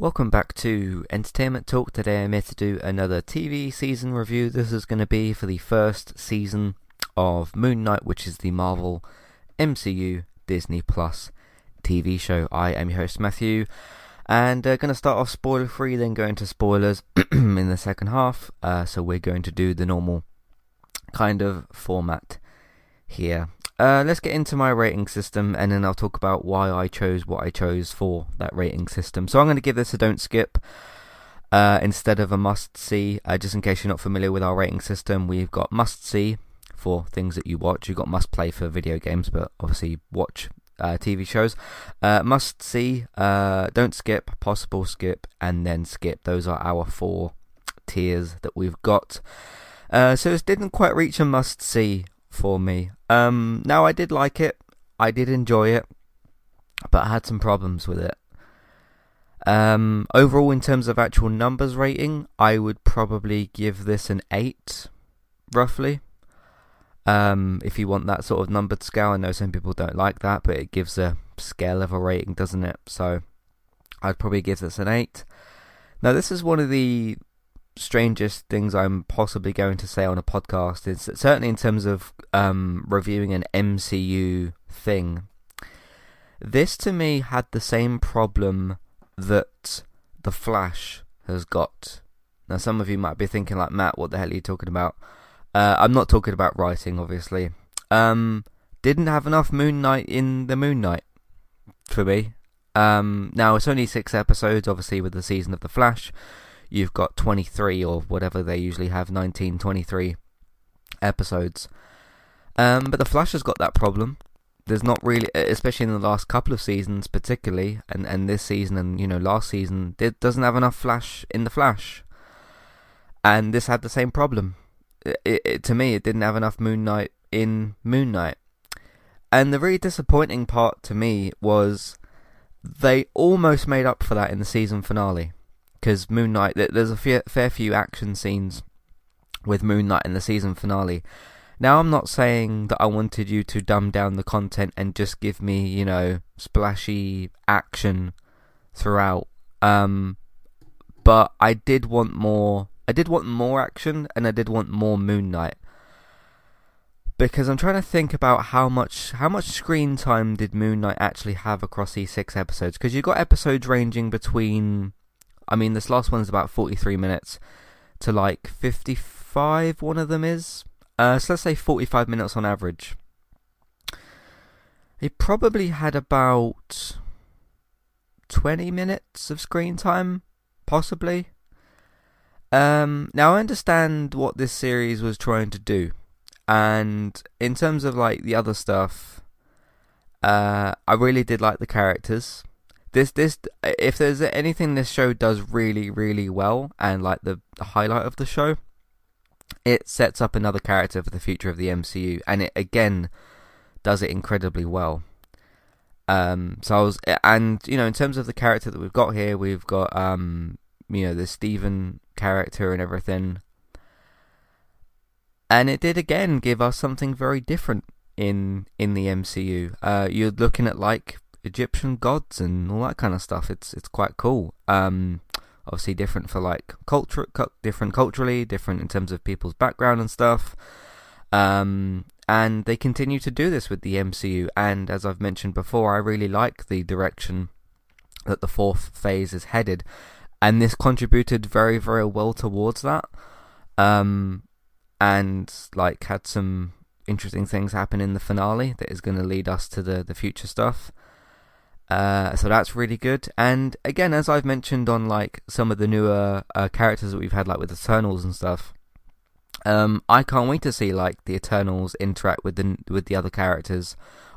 Welcome back to Entertainment Talk. Today I'm here to do another TV season review. This is going to be for the first season of Moon Knight, which is the Marvel MCU Disney Plus TV show. I am your host Matthew, and uh, going to start off spoiler free, then go into spoilers in the second half. Uh, so we're going to do the normal kind of format here. Uh, let's get into my rating system and then I'll talk about why I chose what I chose for that rating system. So I'm going to give this a don't skip uh, instead of a must see. Uh, just in case you're not familiar with our rating system, we've got must see for things that you watch. You've got must play for video games, but obviously watch uh, TV shows. Uh, must see, uh, don't skip, possible skip, and then skip. Those are our four tiers that we've got. So this didn't quite reach a must see for me. Um, now I did like it, I did enjoy it, but I had some problems with it. Um, overall, in terms of actual numbers rating, I would probably give this an eight, roughly. Um, if you want that sort of numbered scale, I know some people don't like that, but it gives a scale of a rating, doesn't it? So I'd probably give this an eight. Now, this is one of the strangest things I'm possibly going to say on a podcast is certainly in terms of um, reviewing an MCU thing. This to me had the same problem that The Flash has got. Now, some of you might be thinking, like, Matt, what the hell are you talking about? Uh, I'm not talking about writing, obviously. Um, didn't have enough Moon Knight in the Moon Knight for me. Um, now, it's only six episodes, obviously, with the season of The Flash you've got 23 or whatever they usually have 19 23 episodes. Um, but the flash has got that problem. There's not really especially in the last couple of seasons particularly and, and this season and you know last season it doesn't have enough flash in the flash. And this had the same problem. It, it, to me it didn't have enough moon knight in moon knight. And the really disappointing part to me was they almost made up for that in the season finale because Moon Knight, there's a fair, fair few action scenes with Moon Knight in the season finale. Now, I'm not saying that I wanted you to dumb down the content and just give me, you know, splashy action throughout. Um, but I did want more. I did want more action, and I did want more Moon Knight. Because I'm trying to think about how much how much screen time did Moon Knight actually have across these six episodes? Because you've got episodes ranging between I mean, this last one's about 43 minutes to like 55, one of them is. Uh, so let's say 45 minutes on average. He probably had about 20 minutes of screen time, possibly. Um, now, I understand what this series was trying to do. And in terms of like the other stuff, uh, I really did like the characters this this if there's anything this show does really really well and like the, the highlight of the show it sets up another character for the future of the MCU and it again does it incredibly well. Um so I was and you know in terms of the character that we've got here we've got um you know the Steven character and everything. And it did again give us something very different in in the MCU uh you're looking at like Egyptian gods and all that kind of stuff. It's it's quite cool. Um, obviously different for like culture, different culturally, different in terms of people's background and stuff. Um, and they continue to do this with the MCU. And as I've mentioned before, I really like the direction that the fourth phase is headed, and this contributed very very well towards that. Um, and like had some interesting things happen in the finale that is going to lead us to the the future stuff. Uh, so that's really good. And again, as I've mentioned on like some of the newer uh, characters that we've had, like with Eternals and stuff, um, I can't wait to see like the Eternals interact with the with the other characters,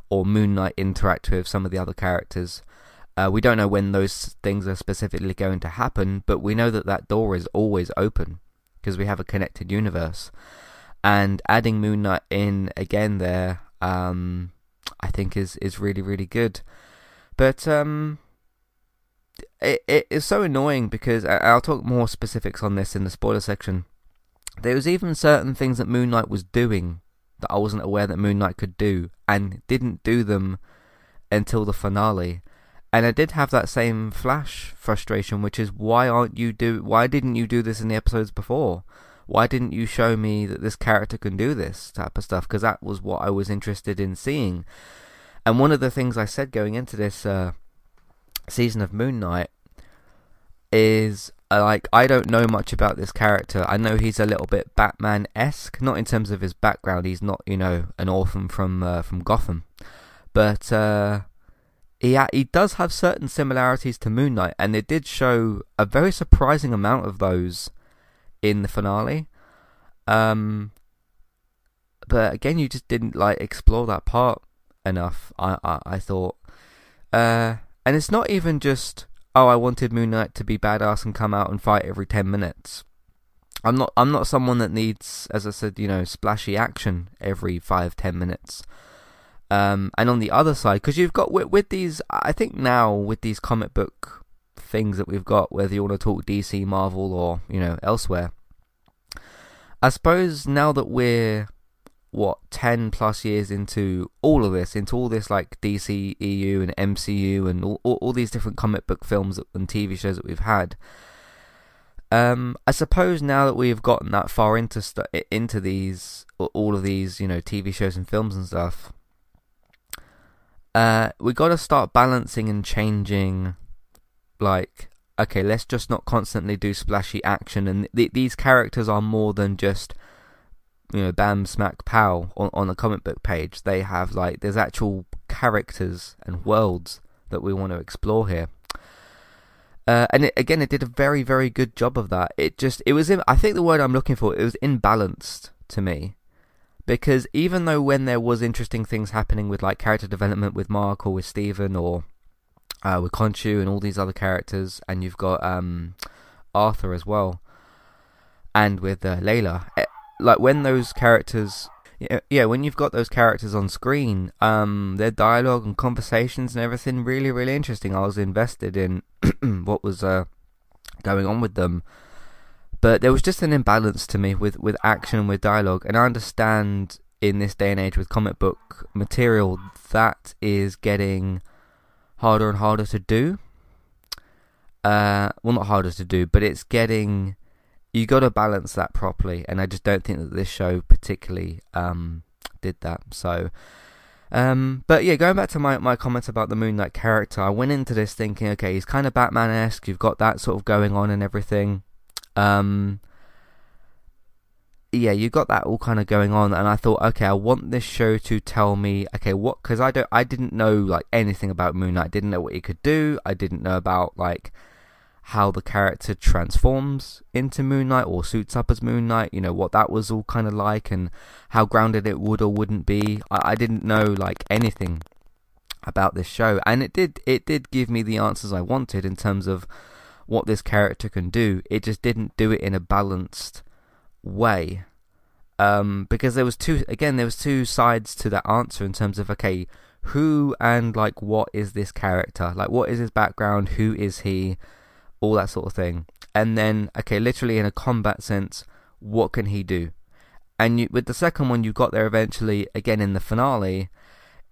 or Moon Knight interact with some of the other characters. Uh, we don't know when those things are specifically going to happen, but we know that that door is always open because we have a connected universe. And adding Moon Knight in again there, um, I think is is really really good. But um, it it is so annoying because I'll talk more specifics on this in the spoiler section. There was even certain things that Moon Knight was doing that I wasn't aware that Moon Knight could do, and didn't do them until the finale. and I did have that same Flash frustration, which is why aren't you do? Why didn't you do this in the episodes before? Why didn't you show me that this character can do this type of stuff? Because that was what I was interested in seeing. And one of the things I said going into this uh, season of Moon Knight is uh, like I don't know much about this character. I know he's a little bit Batman esque, not in terms of his background. He's not, you know, an orphan from uh, from Gotham, but uh, he ha- he does have certain similarities to Moon Knight, and they did show a very surprising amount of those in the finale. Um, but again, you just didn't like explore that part enough. I I, I thought, uh, and it's not even just oh, I wanted Moon Knight to be badass and come out and fight every ten minutes. I'm not I'm not someone that needs, as I said, you know, splashy action every five ten minutes. Um, and on the other side, because you've got with, with these, I think now with these comic book things that we've got, whether you want to talk DC, Marvel, or you know elsewhere, I suppose now that we're what 10 plus years into all of this into all this like DC EU and MCU and all, all, all, these different comic book films and TV shows that we've had. Um I suppose now that we've gotten that far into st- into these all of these you know TV shows and films and stuff uh we got to start balancing and changing like okay let's just not constantly do splashy action and th- these characters are more than just you know, bam, smack, pow on, on a comic book page. They have like there's actual characters and worlds that we want to explore here. Uh, and it, again, it did a very, very good job of that. It just, it was, in, I think the word I'm looking for, it was imbalanced to me. Because even though when there was interesting things happening with like character development with Mark or with Steven or uh, with Khonshu and all these other characters, and you've got um, Arthur as well, and with uh, Layla, like when those characters yeah, when you've got those characters on screen, um, their dialogue and conversations and everything really, really interesting. I was invested in what was uh, going on with them, but there was just an imbalance to me with with action and with dialogue. And I understand in this day and age with comic book material that is getting harder and harder to do. Uh, well, not harder to do, but it's getting you got to balance that properly, and I just don't think that this show particularly um, did that. So, um, but yeah, going back to my my comments about the Moon Knight character, I went into this thinking, okay, he's kind of Batman esque. You've got that sort of going on and everything. Um, yeah, you got that all kind of going on, and I thought, okay, I want this show to tell me, okay, what? Because I don't, I didn't know like anything about Moon Knight. I didn't know what he could do. I didn't know about like how the character transforms into Moon Knight or suits up as Moon Knight, you know, what that was all kind of like and how grounded it would or wouldn't be. I, I didn't know like anything about this show and it did it did give me the answers I wanted in terms of what this character can do. It just didn't do it in a balanced way. Um, because there was two again there was two sides to that answer in terms of okay who and like what is this character like what is his background who is he all that sort of thing. And then, okay, literally in a combat sense, what can he do? And you, with the second one, you got there eventually again in the finale.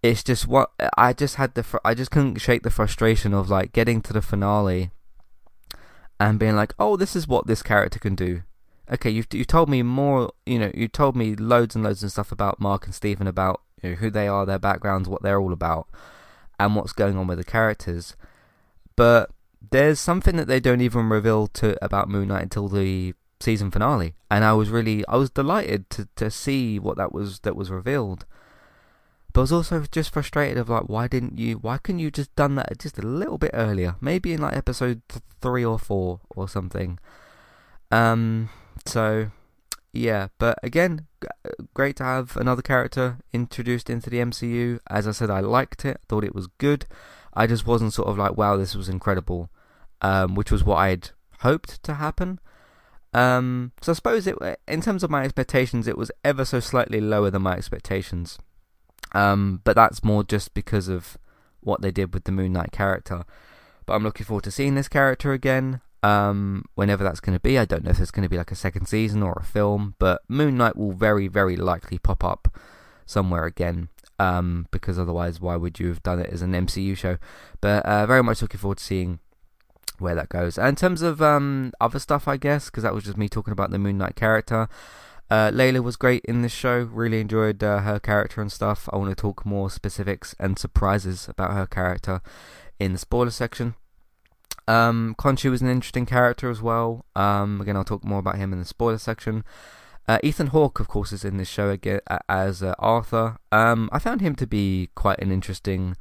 It's just what I just had the I just couldn't shake the frustration of like getting to the finale and being like, oh, this is what this character can do. Okay, you've you told me more. You know, you told me loads and loads of stuff about Mark and Stephen about you know, who they are, their backgrounds, what they're all about, and what's going on with the characters. But there's something that they don't even reveal to about Moon Knight until the season finale, and I was really I was delighted to to see what that was that was revealed. But I was also just frustrated of like why didn't you why couldn't you just done that just a little bit earlier? Maybe in like episode three or four or something. Um so yeah. But again great to have another character introduced into the MCU as I said I liked it. Thought it was good I just wasn't sort of like, wow, this was incredible, um, which was what I'd hoped to happen. Um, so I suppose it, in terms of my expectations, it was ever so slightly lower than my expectations. Um, but that's more just because of what they did with the Moon Knight character. But I'm looking forward to seeing this character again. Um, whenever that's going to be, I don't know if it's going to be like a second season or a film, but Moon Knight will very, very likely pop up somewhere again. Um, because otherwise, why would you have done it as an MCU show? But uh, very much looking forward to seeing where that goes. And in terms of um, other stuff, I guess, because that was just me talking about the Moon Knight character. Uh, Layla was great in this show. Really enjoyed uh, her character and stuff. I want to talk more specifics and surprises about her character in the spoiler section. Um, Khonshu was an interesting character as well. Um, again, I'll talk more about him in the spoiler section. Uh, Ethan Hawke, of course, is in this show again as uh, Arthur. Um, I found him to be quite an interesting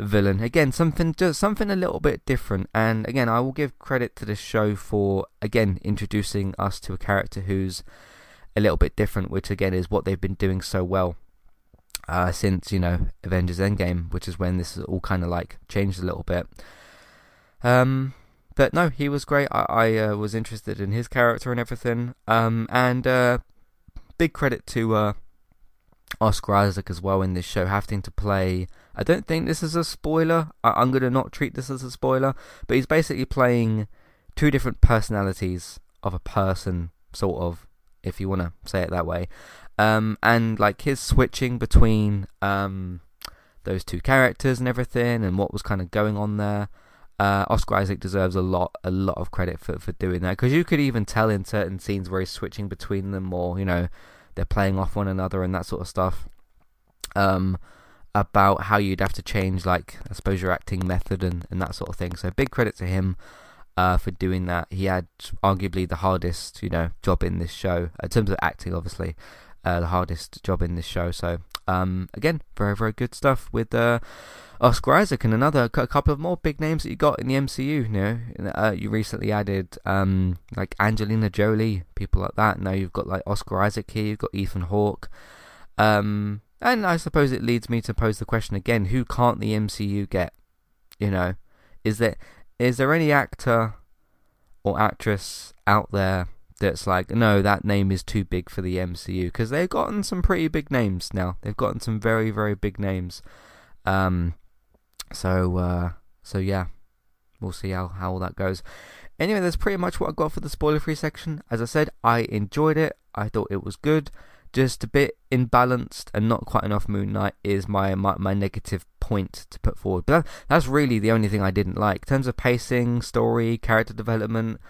villain. Again, something just something a little bit different. And again, I will give credit to this show for again introducing us to a character who's a little bit different, which again is what they've been doing so well uh, since you know Avengers Endgame, which is when this all kind of like changed a little bit. Um, but no, he was great. I, I uh, was interested in his character and everything. Um, and uh, big credit to uh, Oscar Isaac as well in this show, having to play. I don't think this is a spoiler. I, am gonna not treat this as a spoiler, but he's basically playing two different personalities of a person, sort of, if you want to say it that way. Um, and like his switching between um, those two characters and everything, and what was kind of going on there. Uh, Oscar Isaac deserves a lot, a lot of credit for for doing that because you could even tell in certain scenes where he's switching between them, or you know, they're playing off one another and that sort of stuff. Um, about how you'd have to change, like I suppose your acting method and and that sort of thing. So big credit to him. Uh, for doing that, he had arguably the hardest, you know, job in this show in terms of acting. Obviously, uh, the hardest job in this show. So um, again, very very good stuff with uh, Oscar Isaac and another a couple of more big names that you got in the MCU. You know, uh, you recently added um, like Angelina Jolie, people like that. Now you've got like Oscar Isaac here. You've got Ethan Hawke. Um, and I suppose it leads me to pose the question again: Who can't the MCU get? You know, is there is there any actor or actress out there that's like, no, that name is too big for the MCU? Because they've gotten some pretty big names now. They've gotten some very very big names. Um, so uh, so yeah, we'll see how how all that goes. Anyway, that's pretty much what I got for the spoiler free section. As I said, I enjoyed it. I thought it was good. Just a bit imbalanced and not quite enough Moon Knight is my my, my negative point to put forward. But that, that's really the only thing I didn't like. In terms of pacing, story, character development,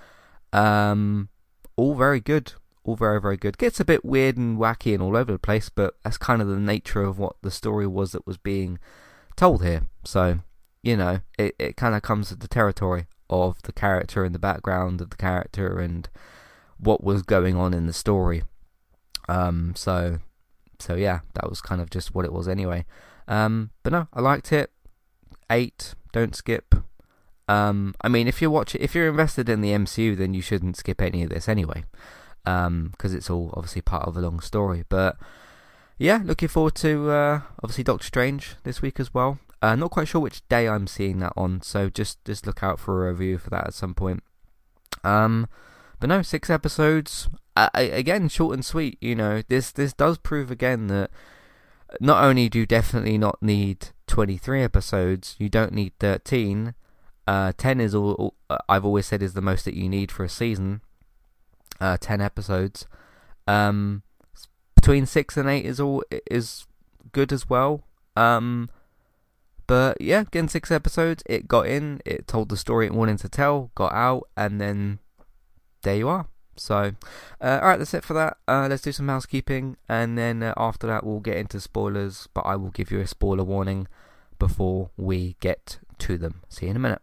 um, all very good. All very, very good. Gets a bit weird and wacky and all over the place, but that's kind of the nature of what the story was that was being told here. So, you know, it, it kind of comes with the territory of the character and the background of the character and what was going on in the story. Um, so, so yeah, that was kind of just what it was anyway. Um, but no, I liked it. Eight, don't skip. Um, I mean, if you're watching, if you're invested in the MCU, then you shouldn't skip any of this anyway, because um, it's all obviously part of a long story. But yeah, looking forward to uh, obviously Doctor Strange this week as well. Uh, not quite sure which day I'm seeing that on, so just just look out for a review for that at some point. Um, but no, six episodes. Uh, again, short and sweet. You know, this this does prove again that not only do you definitely not need 23 episodes, you don't need 13. Uh, 10 is all, all I've always said is the most that you need for a season. Uh, 10 episodes. Um, between six and eight is all is good as well. Um, but yeah, again, six episodes. It got in. It told the story it wanted to tell. Got out, and then there you are. So, uh, all right, that's it for that. Uh, let's do some housekeeping, and then uh, after that, we'll get into spoilers. But I will give you a spoiler warning before we get to them. See you in a minute.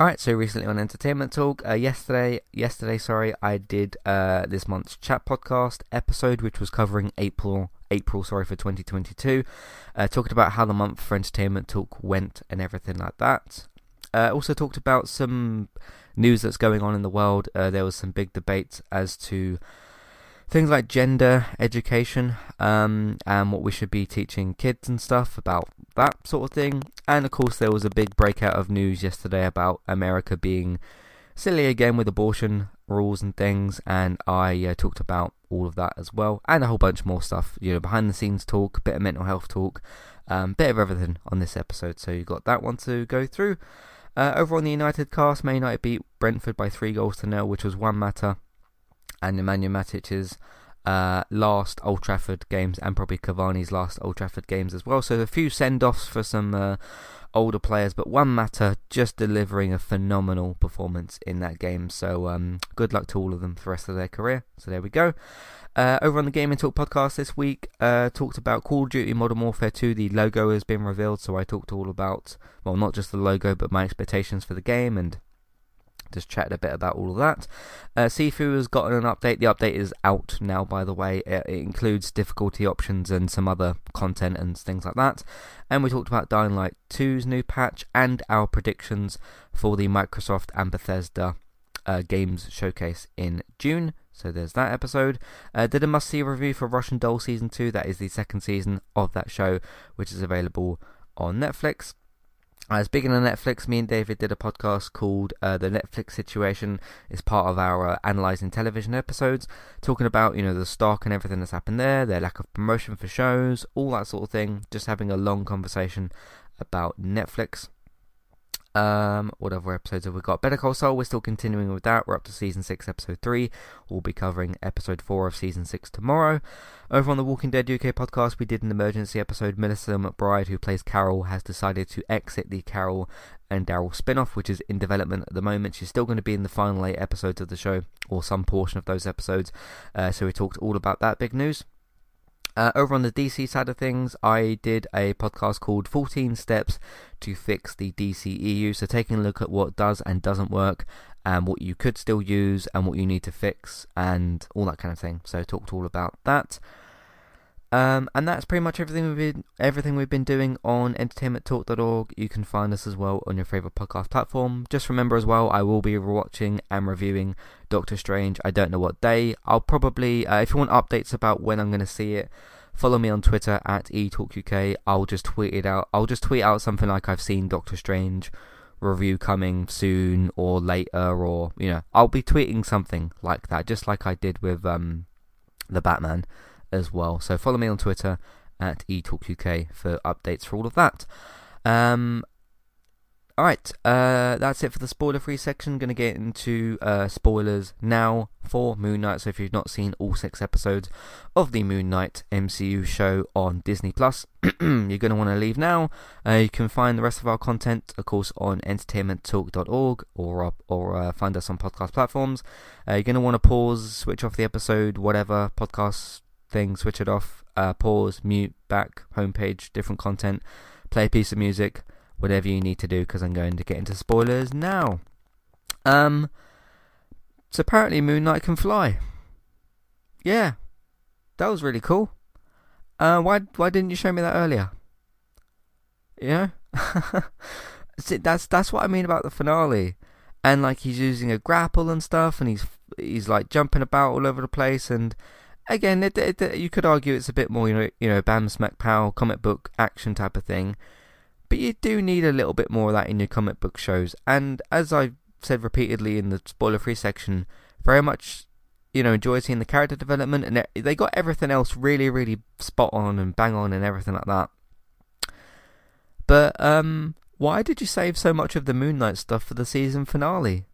Alright, so recently on Entertainment Talk, uh, yesterday, yesterday, sorry, I did uh, this month's chat podcast episode, which was covering April, April, sorry, for 2022, uh, talking about how the month for Entertainment Talk went and everything like that. Uh, also talked about some news that's going on in the world. Uh, there was some big debate as to things like gender education um, and what we should be teaching kids and stuff about that sort of thing. And of course, there was a big breakout of news yesterday about America being silly again with abortion rules and things. And I uh, talked about all of that as well, and a whole bunch more stuff. You know, behind the scenes talk, bit of mental health talk, um, bit of everything on this episode. So you got that one to go through. Uh, over on the United cast, Man United beat Brentford by three goals to nil, which was Juan Mata and Nemanja Matic's uh, last Old Trafford games and probably Cavani's last Old Trafford games as well. So a few send-offs for some uh, older players, but Juan Mata just delivering a phenomenal performance in that game. So um, good luck to all of them for the rest of their career. So there we go. Uh, over on the Gaming Talk podcast this week, uh, talked about Call of Duty Modern Warfare 2. The logo has been revealed, so I talked all about, well, not just the logo, but my expectations for the game and just chatted a bit about all of that. Uh, Sifu has gotten an update. The update is out now, by the way. It, it, includes difficulty options and some other content and things like that. And we talked about Dying Light 2's new patch and our predictions for the Microsoft and Bethesda uh, games showcase in June. So there's that episode. Uh, did a must see review for Russian Doll Season 2. That is the second season of that show, which is available on Netflix. Uh, speaking of Netflix, me and David did a podcast called uh, "The Netflix Situation." It's part of our uh, analyzing television episodes, talking about you know the stock and everything that's happened there, their lack of promotion for shows, all that sort of thing. Just having a long conversation about Netflix. Um, what other episodes have we got? Better Call Saul, we're still continuing with that. We're up to season 6, episode 3. We'll be covering episode 4 of season 6 tomorrow. Over on the Walking Dead UK podcast, we did an emergency episode. Melissa McBride, who plays Carol, has decided to exit the Carol and Daryl spin off, which is in development at the moment. She's still going to be in the final 8 episodes of the show, or some portion of those episodes. Uh, so we talked all about that big news. Uh, over on the DC side of things, I did a podcast called 14 Steps to Fix the DCEU. So, taking a look at what does and doesn't work, and what you could still use, and what you need to fix, and all that kind of thing. So, talked all about that. Um, and that's pretty much everything we've been everything we've been doing on entertainmenttalk.org. You can find us as well on your favorite podcast platform. Just remember as well, I will be watching and reviewing Doctor Strange. I don't know what day. I'll probably uh, if you want updates about when I'm going to see it, follow me on Twitter at etalkuk. I'll just tweet it out. I'll just tweet out something like I've seen Doctor Strange review coming soon or later, or you know, I'll be tweeting something like that, just like I did with um the Batman as well. So follow me on Twitter at eTalkUK for updates for all of that. Um, Alright, uh, that's it for the spoiler free section. Gonna get into uh, spoilers now for Moon Knight. So if you've not seen all six episodes of the Moon Knight MCU show on Disney Plus, you're gonna want to leave now. Uh, you can find the rest of our content, of course, on entertainmenttalk.org or or uh, find us on podcast platforms. Uh, you're gonna want to pause, switch off the episode, whatever podcast thing, switch it off, uh, pause, mute, back, homepage, different content, play a piece of music whatever you need to do because I'm going to get into spoilers now. Um, so apparently Moon Knight can fly. Yeah, that was really cool. Uh, why why didn't you show me that earlier? Know, See, that's that's what I mean about the finale, and like he's using a grapple and stuff, and he's he's like jumping about all over the place, and again, it, it, it, you could argue it's a bit more you know you know bam smack pow comic book action type of thing. But you do need a little bit more of that in your comic book shows. And as I've said repeatedly in the spoiler free section, very much, you know, enjoy seeing the character development and they got everything else really, really spot on and bang on and everything like that. But, um, why did you save so much of the Moon Knight stuff for the season finale?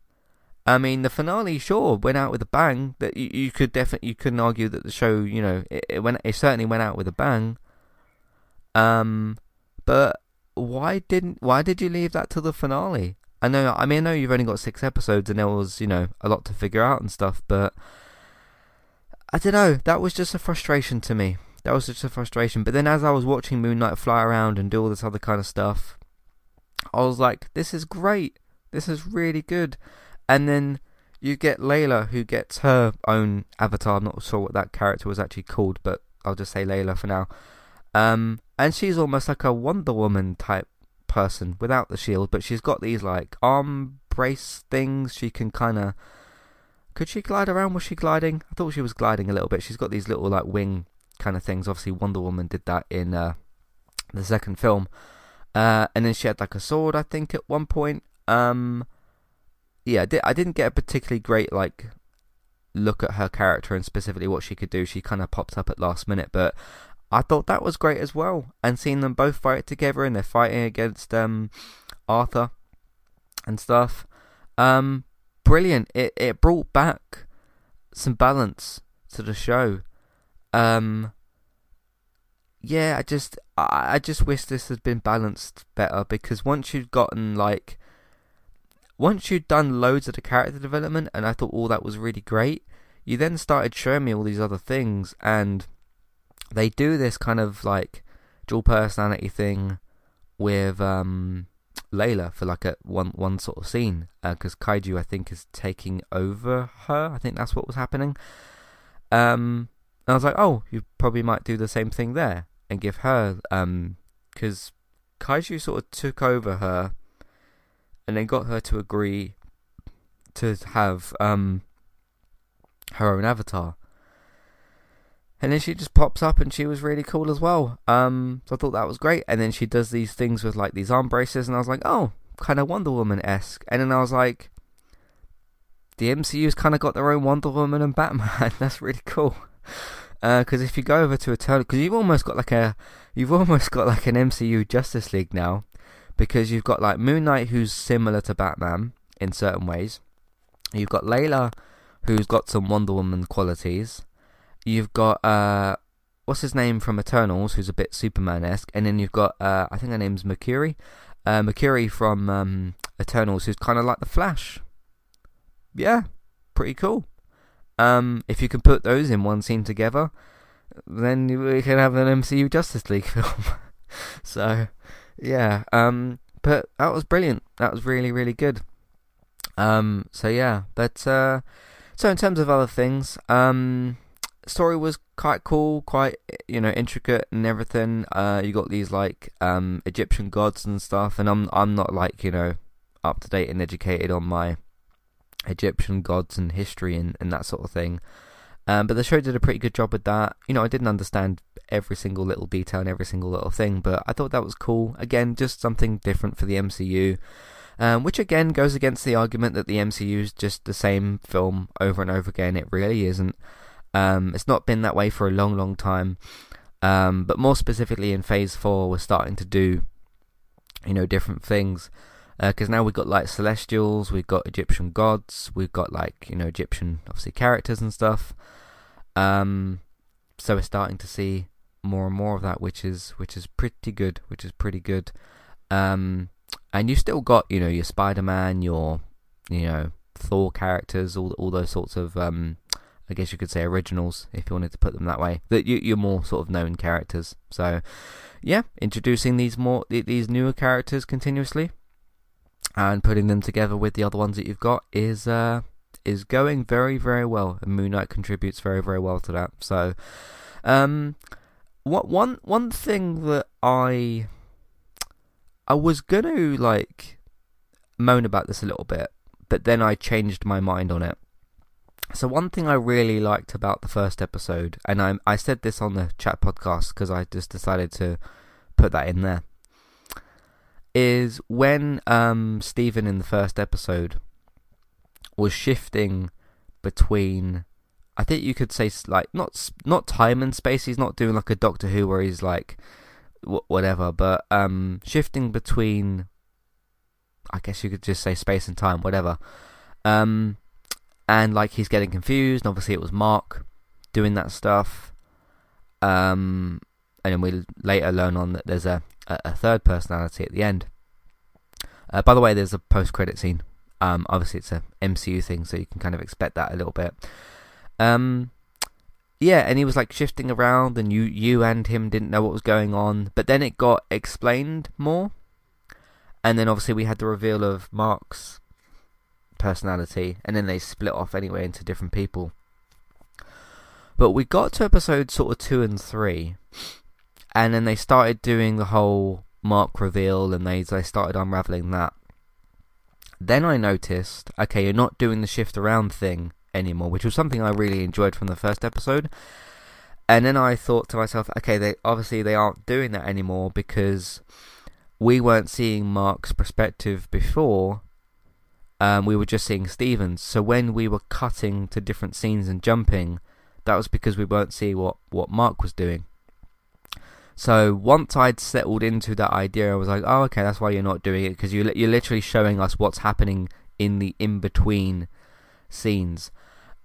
I mean, the finale sure went out with a bang. That you, you could definitely you couldn't argue that the show, you know, it, it went it certainly went out with a bang. Um, but why didn't why did you leave that to the finale? I know I mean I know you've only got six episodes and there was, you know, a lot to figure out and stuff, but I don't know, that was just a frustration to me. That was just a frustration. But then as I was watching Moon Knight fly around and do all this other kind of stuff, I was like, this is great. This is really good. And then you get Layla who gets her own avatar. I'm not sure what that character was actually called, but I'll just say Layla for now. Um, and she's almost like a Wonder Woman type person without the shield, but she's got these like arm brace things. She can kind of. Could she glide around? Was she gliding? I thought she was gliding a little bit. She's got these little like wing kind of things. Obviously, Wonder Woman did that in uh, the second film. Uh, and then she had like a sword, I think, at one point. Um, yeah, I, did, I didn't get a particularly great like look at her character and specifically what she could do. She kind of popped up at last minute, but I thought that was great as well. And seeing them both fight together and they're fighting against um, Arthur and stuff. Um, brilliant. It it brought back some balance to the show. Um, yeah, I just I, I just wish this had been balanced better because once you'd gotten like once you'd done loads of the character development and I thought all that was really great, you then started showing me all these other things and they do this kind of like dual personality thing with um, Layla for like a one one sort of scene because uh, Kaiju I think is taking over her. I think that's what was happening. Um, and I was like, oh, you probably might do the same thing there and give her um because Kaiju sort of took over her and then got her to agree to have um her own avatar and then she just pops up and she was really cool as well. Um, so I thought that was great. And then she does these things with like these arm braces, and I was like, oh, kind of Wonder Woman esque. And then I was like, the MCU's kind of got their own Wonder Woman and Batman. That's really cool. Because uh, if you go over to Eternal, because you've almost got like a, you've almost got like an MCU Justice League now, because you've got like Moon Knight who's similar to Batman in certain ways. You've got Layla, who's got some Wonder Woman qualities. You've got uh, what's his name from Eternals, who's a bit Superman-esque, and then you've got uh, I think her name's Mercury, uh, Mercury from um, Eternals, who's kind of like the Flash. Yeah, pretty cool. Um, if you can put those in one scene together, then we can have an MCU Justice League film. so, yeah. Um, but that was brilliant. That was really, really good. Um, so yeah, but uh, so in terms of other things, um, story was quite cool, quite you know intricate and everything. Uh, you got these like um, Egyptian gods and stuff, and I'm I'm not like you know up to date and educated on my Egyptian gods and history and, and that sort of thing. Um, but the show did a pretty good job with that. You know, I didn't understand every single little detail and every single little thing, but I thought that was cool. Again, just something different for the MCU. Um, which again goes against the argument that the MCU is just the same film over and over again. It really isn't. Um, it's not been that way for a long, long time. Um, but more specifically in Phase Four, we're starting to do, you know, different things. because uh, now we've got like celestials, we've got Egyptian gods, we've got like you know Egyptian obviously characters and stuff. Um, so we're starting to see more and more of that, which is which is pretty good, which is pretty good. Um, and you still got you know your Spider Man, your you know Thor characters, all all those sorts of um, I guess you could say originals if you wanted to put them that way. That you, you're more sort of known characters. So yeah, introducing these more these newer characters continuously and putting them together with the other ones that you've got is uh, is going very very well, and Moon Knight contributes very very well to that. So, um, what one one thing that I I was gonna like moan about this a little bit, but then I changed my mind on it. So one thing I really liked about the first episode, and I I said this on the chat podcast because I just decided to put that in there is when um, Stephen in the first episode was shifting between. I think you could say like not not time and space. He's not doing like a Doctor Who where he's like whatever, but um, shifting between. I guess you could just say space and time, whatever. Um, and like he's getting confused. And obviously, it was Mark doing that stuff. Um, and then we later learn on that there's a a third personality at the end. Uh, by the way, there's a post-credit scene. Um, obviously, it's a MCU thing, so you can kind of expect that a little bit. Um, yeah, and he was like shifting around, and you, you and him didn't know what was going on. But then it got explained more, and then obviously we had the reveal of Mark's personality, and then they split off anyway into different people. But we got to episode sort of two and three, and then they started doing the whole Mark reveal and they, they started unraveling that. Then I noticed, okay, you're not doing the shift around thing anymore, which was something I really enjoyed from the first episode. And then I thought to myself, okay, they obviously they aren't doing that anymore because we weren't seeing Mark's perspective before. Um, we were just seeing Stevens. So when we were cutting to different scenes and jumping, that was because we weren't seeing what, what Mark was doing. So once I'd settled into that idea, I was like, oh, okay, that's why you're not doing it because you you're literally showing us what's happening in the in between scenes.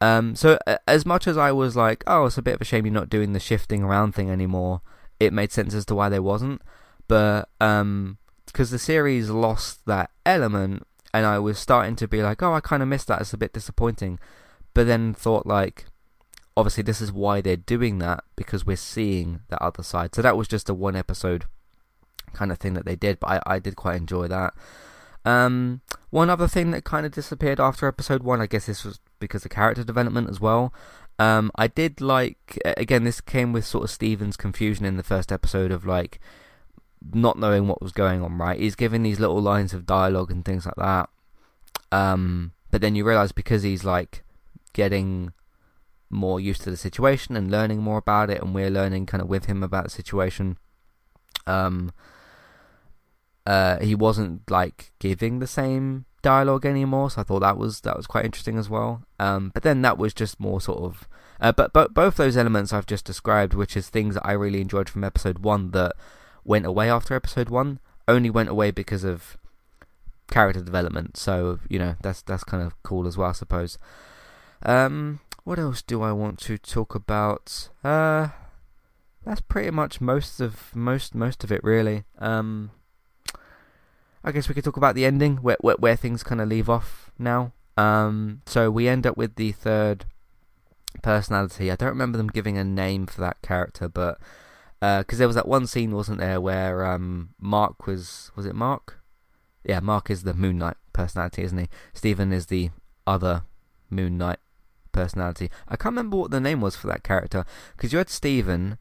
Um, so as much as I was like, oh, it's a bit of a shame you're not doing the shifting around thing anymore, it made sense as to why there wasn't. But um, because the series lost that element, and I was starting to be like, oh, I kind of missed that. It's a bit disappointing. But then thought like, obviously this is why they're doing that because we're seeing the other side. So that was just a one episode kind of thing that they did, but I, I did quite enjoy that. Um, one other thing that kind of disappeared after episode one, I guess this was because of character development as well. Um, I did like again, this came with sort of Steven's confusion in the first episode of like not knowing what was going on. Right, he's giving these little lines of dialogue and things like that. Um, but then you realize because he's like getting more used to the situation and learning more about it, and we're learning kind of with him about the situation. Um, uh, he wasn't like giving the same dialogue anymore, so I thought that was that was quite interesting as well. Um, but then that was just more sort of, uh, but but both those elements I've just described, which is things that I really enjoyed from episode one that went away after episode one, only went away because of character development. So you know that's that's kind of cool as well, I suppose. Um, what else do I want to talk about? Uh, that's pretty much most of most most of it really. Um, I guess we could talk about the ending, where where, where things kind of leave off now. Um, so we end up with the third personality. I don't remember them giving a name for that character, but because uh, there was that one scene, wasn't there, where um, Mark was was it Mark? Yeah, Mark is the Moon Knight personality, isn't he? Stephen is the other Moon Knight personality. I can't remember what the name was for that character because you had Stephen,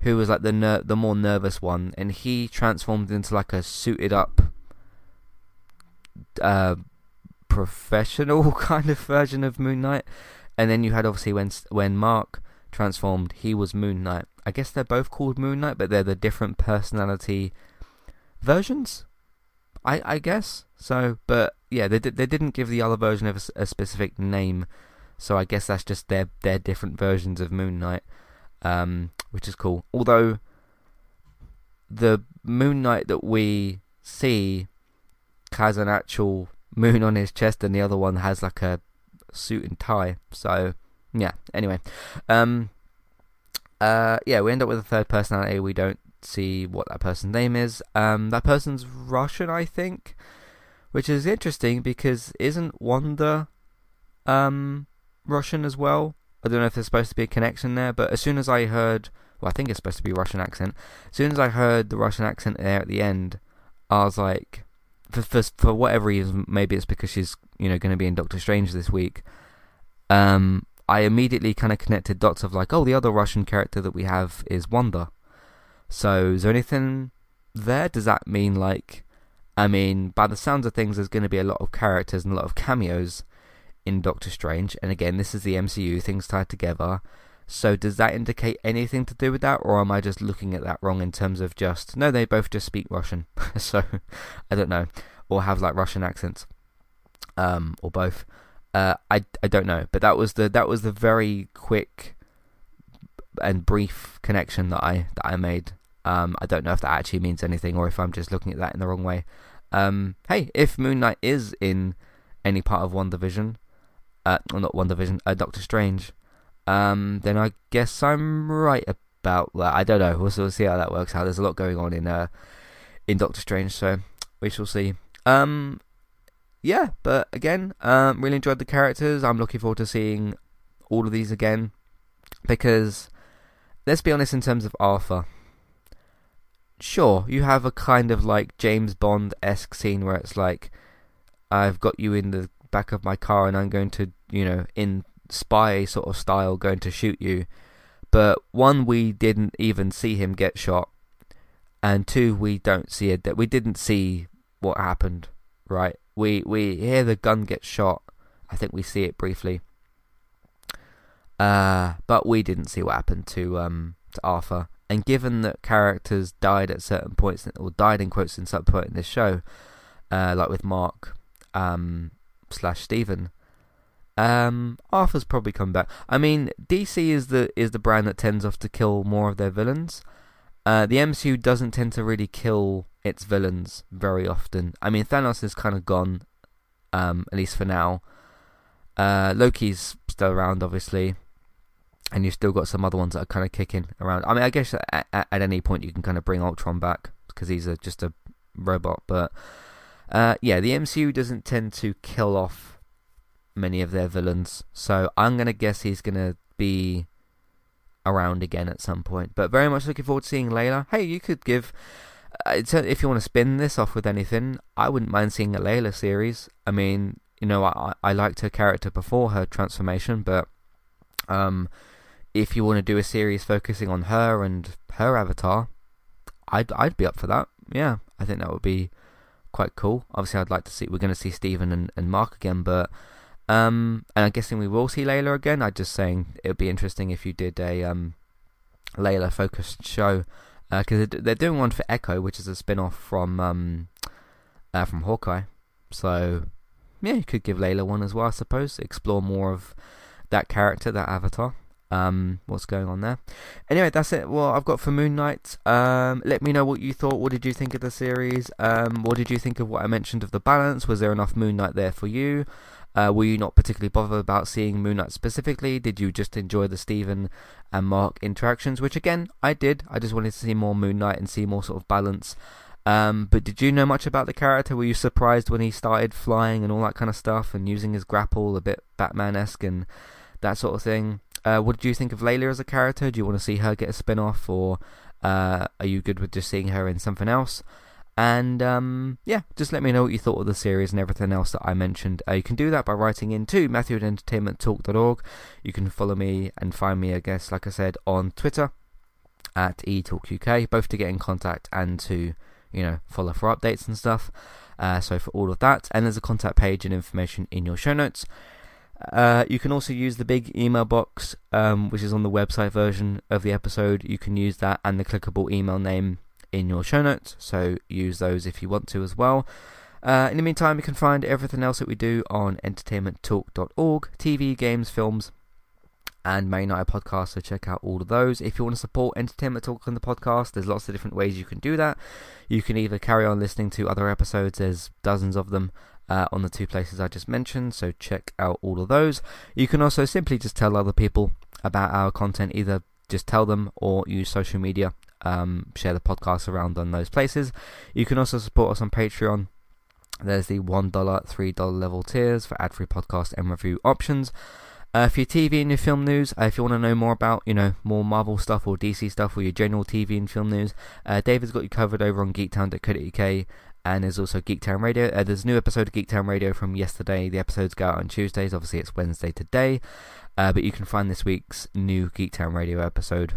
who was like the ner- the more nervous one, and he transformed into like a suited up, uh, professional kind of version of Moon Knight. And then you had obviously when when Mark transformed, he was Moon Knight. I guess they're both called Moon Knight, but they're the different personality versions. I I guess so, but yeah, they they didn't give the other version of a, a specific name so I guess that's just their their different versions of Moon Knight, um, which is cool. Although the Moon Knight that we see has an actual moon on his chest, and the other one has like a suit and tie. So yeah. Anyway, um, uh, yeah, we end up with a third personality. We don't see what that person's name is. Um, that person's Russian, I think, which is interesting because isn't Wanda, um, Russian as well? I don't know if there's supposed to be a connection there, but as soon as I heard, well, I think it's supposed to be Russian accent. As soon as I heard the Russian accent there at the end, I was like, for for, for whatever reason, maybe it's because she's you know going to be in Doctor Strange this week. Um, I immediately kind of connected dots of like, oh, the other Russian character that we have is Wanda. So is there anything there? Does that mean like, I mean, by the sounds of things, there's going to be a lot of characters and a lot of cameos in Doctor Strange. And again, this is the MCU, things tied together. So does that indicate anything to do with that, or am I just looking at that wrong in terms of just no? They both just speak Russian, so I don't know, or have like Russian accents, um, or both. Uh, I I don't know, but that was the that was the very quick and brief connection that I that I made. Um, I don't know if that actually means anything, or if I'm just looking at that in the wrong way. Um, hey, if Moon Knight is in any part of WandaVision, uh, not WandaVision, uh, Doctor Strange, um, then I guess I'm right about that. I don't know. We'll, we'll see how that works out. There's a lot going on in uh, in Doctor Strange, so we shall see. Um, yeah, but again, um, really enjoyed the characters. I'm looking forward to seeing all of these again because let's be honest, in terms of Arthur, sure, you have a kind of like James Bond esque scene where it's like, I've got you in the back of my car and I'm going to, you know, in spy sort of style, going to shoot you. But one, we didn't even see him get shot, and two, we don't see it. That we didn't see what happened. Right? We we hear the gun get shot. I think we see it briefly. Uh, but we didn't see what happened to um to Arthur. And given that characters died at certain points, or died in quotes in some point in this show, uh, like with Mark um, slash Stephen, um, Arthur's probably come back. I mean, DC is the is the brand that tends off to kill more of their villains. Uh, the MCU doesn't tend to really kill its villains very often. I mean, Thanos is kind of gone, um, at least for now. Uh, Loki's still around, obviously and you've still got some other ones that are kind of kicking around. I mean, I guess at, at, at any point you can kind of bring Ultron back because he's a, just a robot, but uh, yeah, the MCU doesn't tend to kill off many of their villains, so I'm gonna guess he's gonna be around again at some point. But very much looking forward to seeing Layla. Hey, you could give. Uh, if you want to spin this off with anything, I wouldn't mind seeing a Layla series. I mean, you know, I I liked her character before her transformation, but um, if you want to do a series focusing on her and her avatar, I'd I'd be up for that. Yeah, I think that would be quite cool. Obviously, I'd like to see we're going to see Stephen and, and Mark again, but um, and I'm guessing we will see Layla again. I'm just saying it would be interesting if you did a um Layla focused show because uh, they're doing one for Echo, which is a spin off from um uh, from Hawkeye. So yeah, you could give Layla one as well, I suppose. Explore more of that character, that avatar um, what's going on there. Anyway, that's it. Well, I've got for Moon Knight. Um, let me know what you thought. What did you think of the series? Um, what did you think of what I mentioned of the balance? Was there enough Moon Knight there for you? Uh, were you not particularly bothered about seeing Moon Knight specifically? Did you just enjoy the Stephen and Mark interactions? Which again, I did. I just wanted to see more Moon Knight and see more sort of balance. Um, but did you know much about the character? Were you surprised when he started flying and all that kind of stuff and using his grapple a bit Batman esque and that sort of thing? Uh, what did you think of Layla as a character? Do you want to see her get a spin off, or uh, are you good with just seeing her in something else? And um, yeah, just let me know what you thought of the series and everything else that I mentioned. Uh, you can do that by writing into Matthew at entertainmenttalk.org. You can follow me and find me, I guess, like I said, on Twitter at eTalkUK, both to get in contact and to, you know, follow for updates and stuff. Uh, so for all of that, and there's a contact page and information in your show notes. Uh, you can also use the big email box, um, which is on the website version of the episode. You can use that and the clickable email name in your show notes, so use those if you want to as well. Uh, in the meantime, you can find everything else that we do on entertainmenttalk.org TV, games, films, and Man United podcast, so check out all of those. If you want to support Entertainment Talk on the podcast, there's lots of different ways you can do that. You can either carry on listening to other episodes, there's dozens of them uh, on the two places I just mentioned, so check out all of those. You can also simply just tell other people about our content, either just tell them or use social media, um, share the podcast around on those places. You can also support us on Patreon. There's the $1, $3 level tiers for ad free podcast and review options. Uh, for your TV and your film news, uh, if you want to know more about, you know, more Marvel stuff or DC stuff or your general TV and film news, uh, David's got you covered over on geektown.co.uk and there's also Geektown Radio. Uh, there's a new episode of Geektown Radio from yesterday. The episodes go out on Tuesdays. Obviously, it's Wednesday today. Uh, but you can find this week's new Geektown Radio episode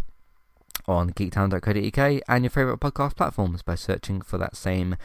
on geektown.co.uk and your favourite podcast platforms by searching for that same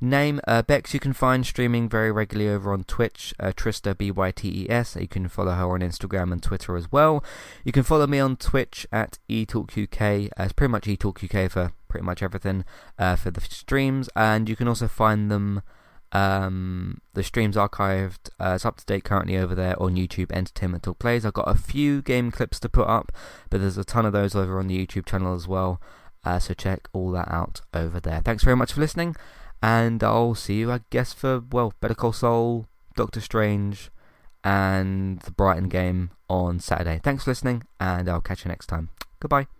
name. Uh, Bex, you can find streaming very regularly over on Twitch, uh, Trista, B Y T E S. You can follow her on Instagram and Twitter as well. You can follow me on Twitch at eTalkUK. Uh, it's pretty much eTalkUK for pretty much everything uh, for the streams, and you can also find them. Um, the stream's archived. Uh, it's up to date currently over there on YouTube. Entertainment Talk Plays. I've got a few game clips to put up, but there's a ton of those over on the YouTube channel as well. Uh, so check all that out over there. Thanks very much for listening, and I'll see you, I guess, for well, Better Call Saul, Doctor Strange, and the Brighton game on Saturday. Thanks for listening, and I'll catch you next time. Goodbye.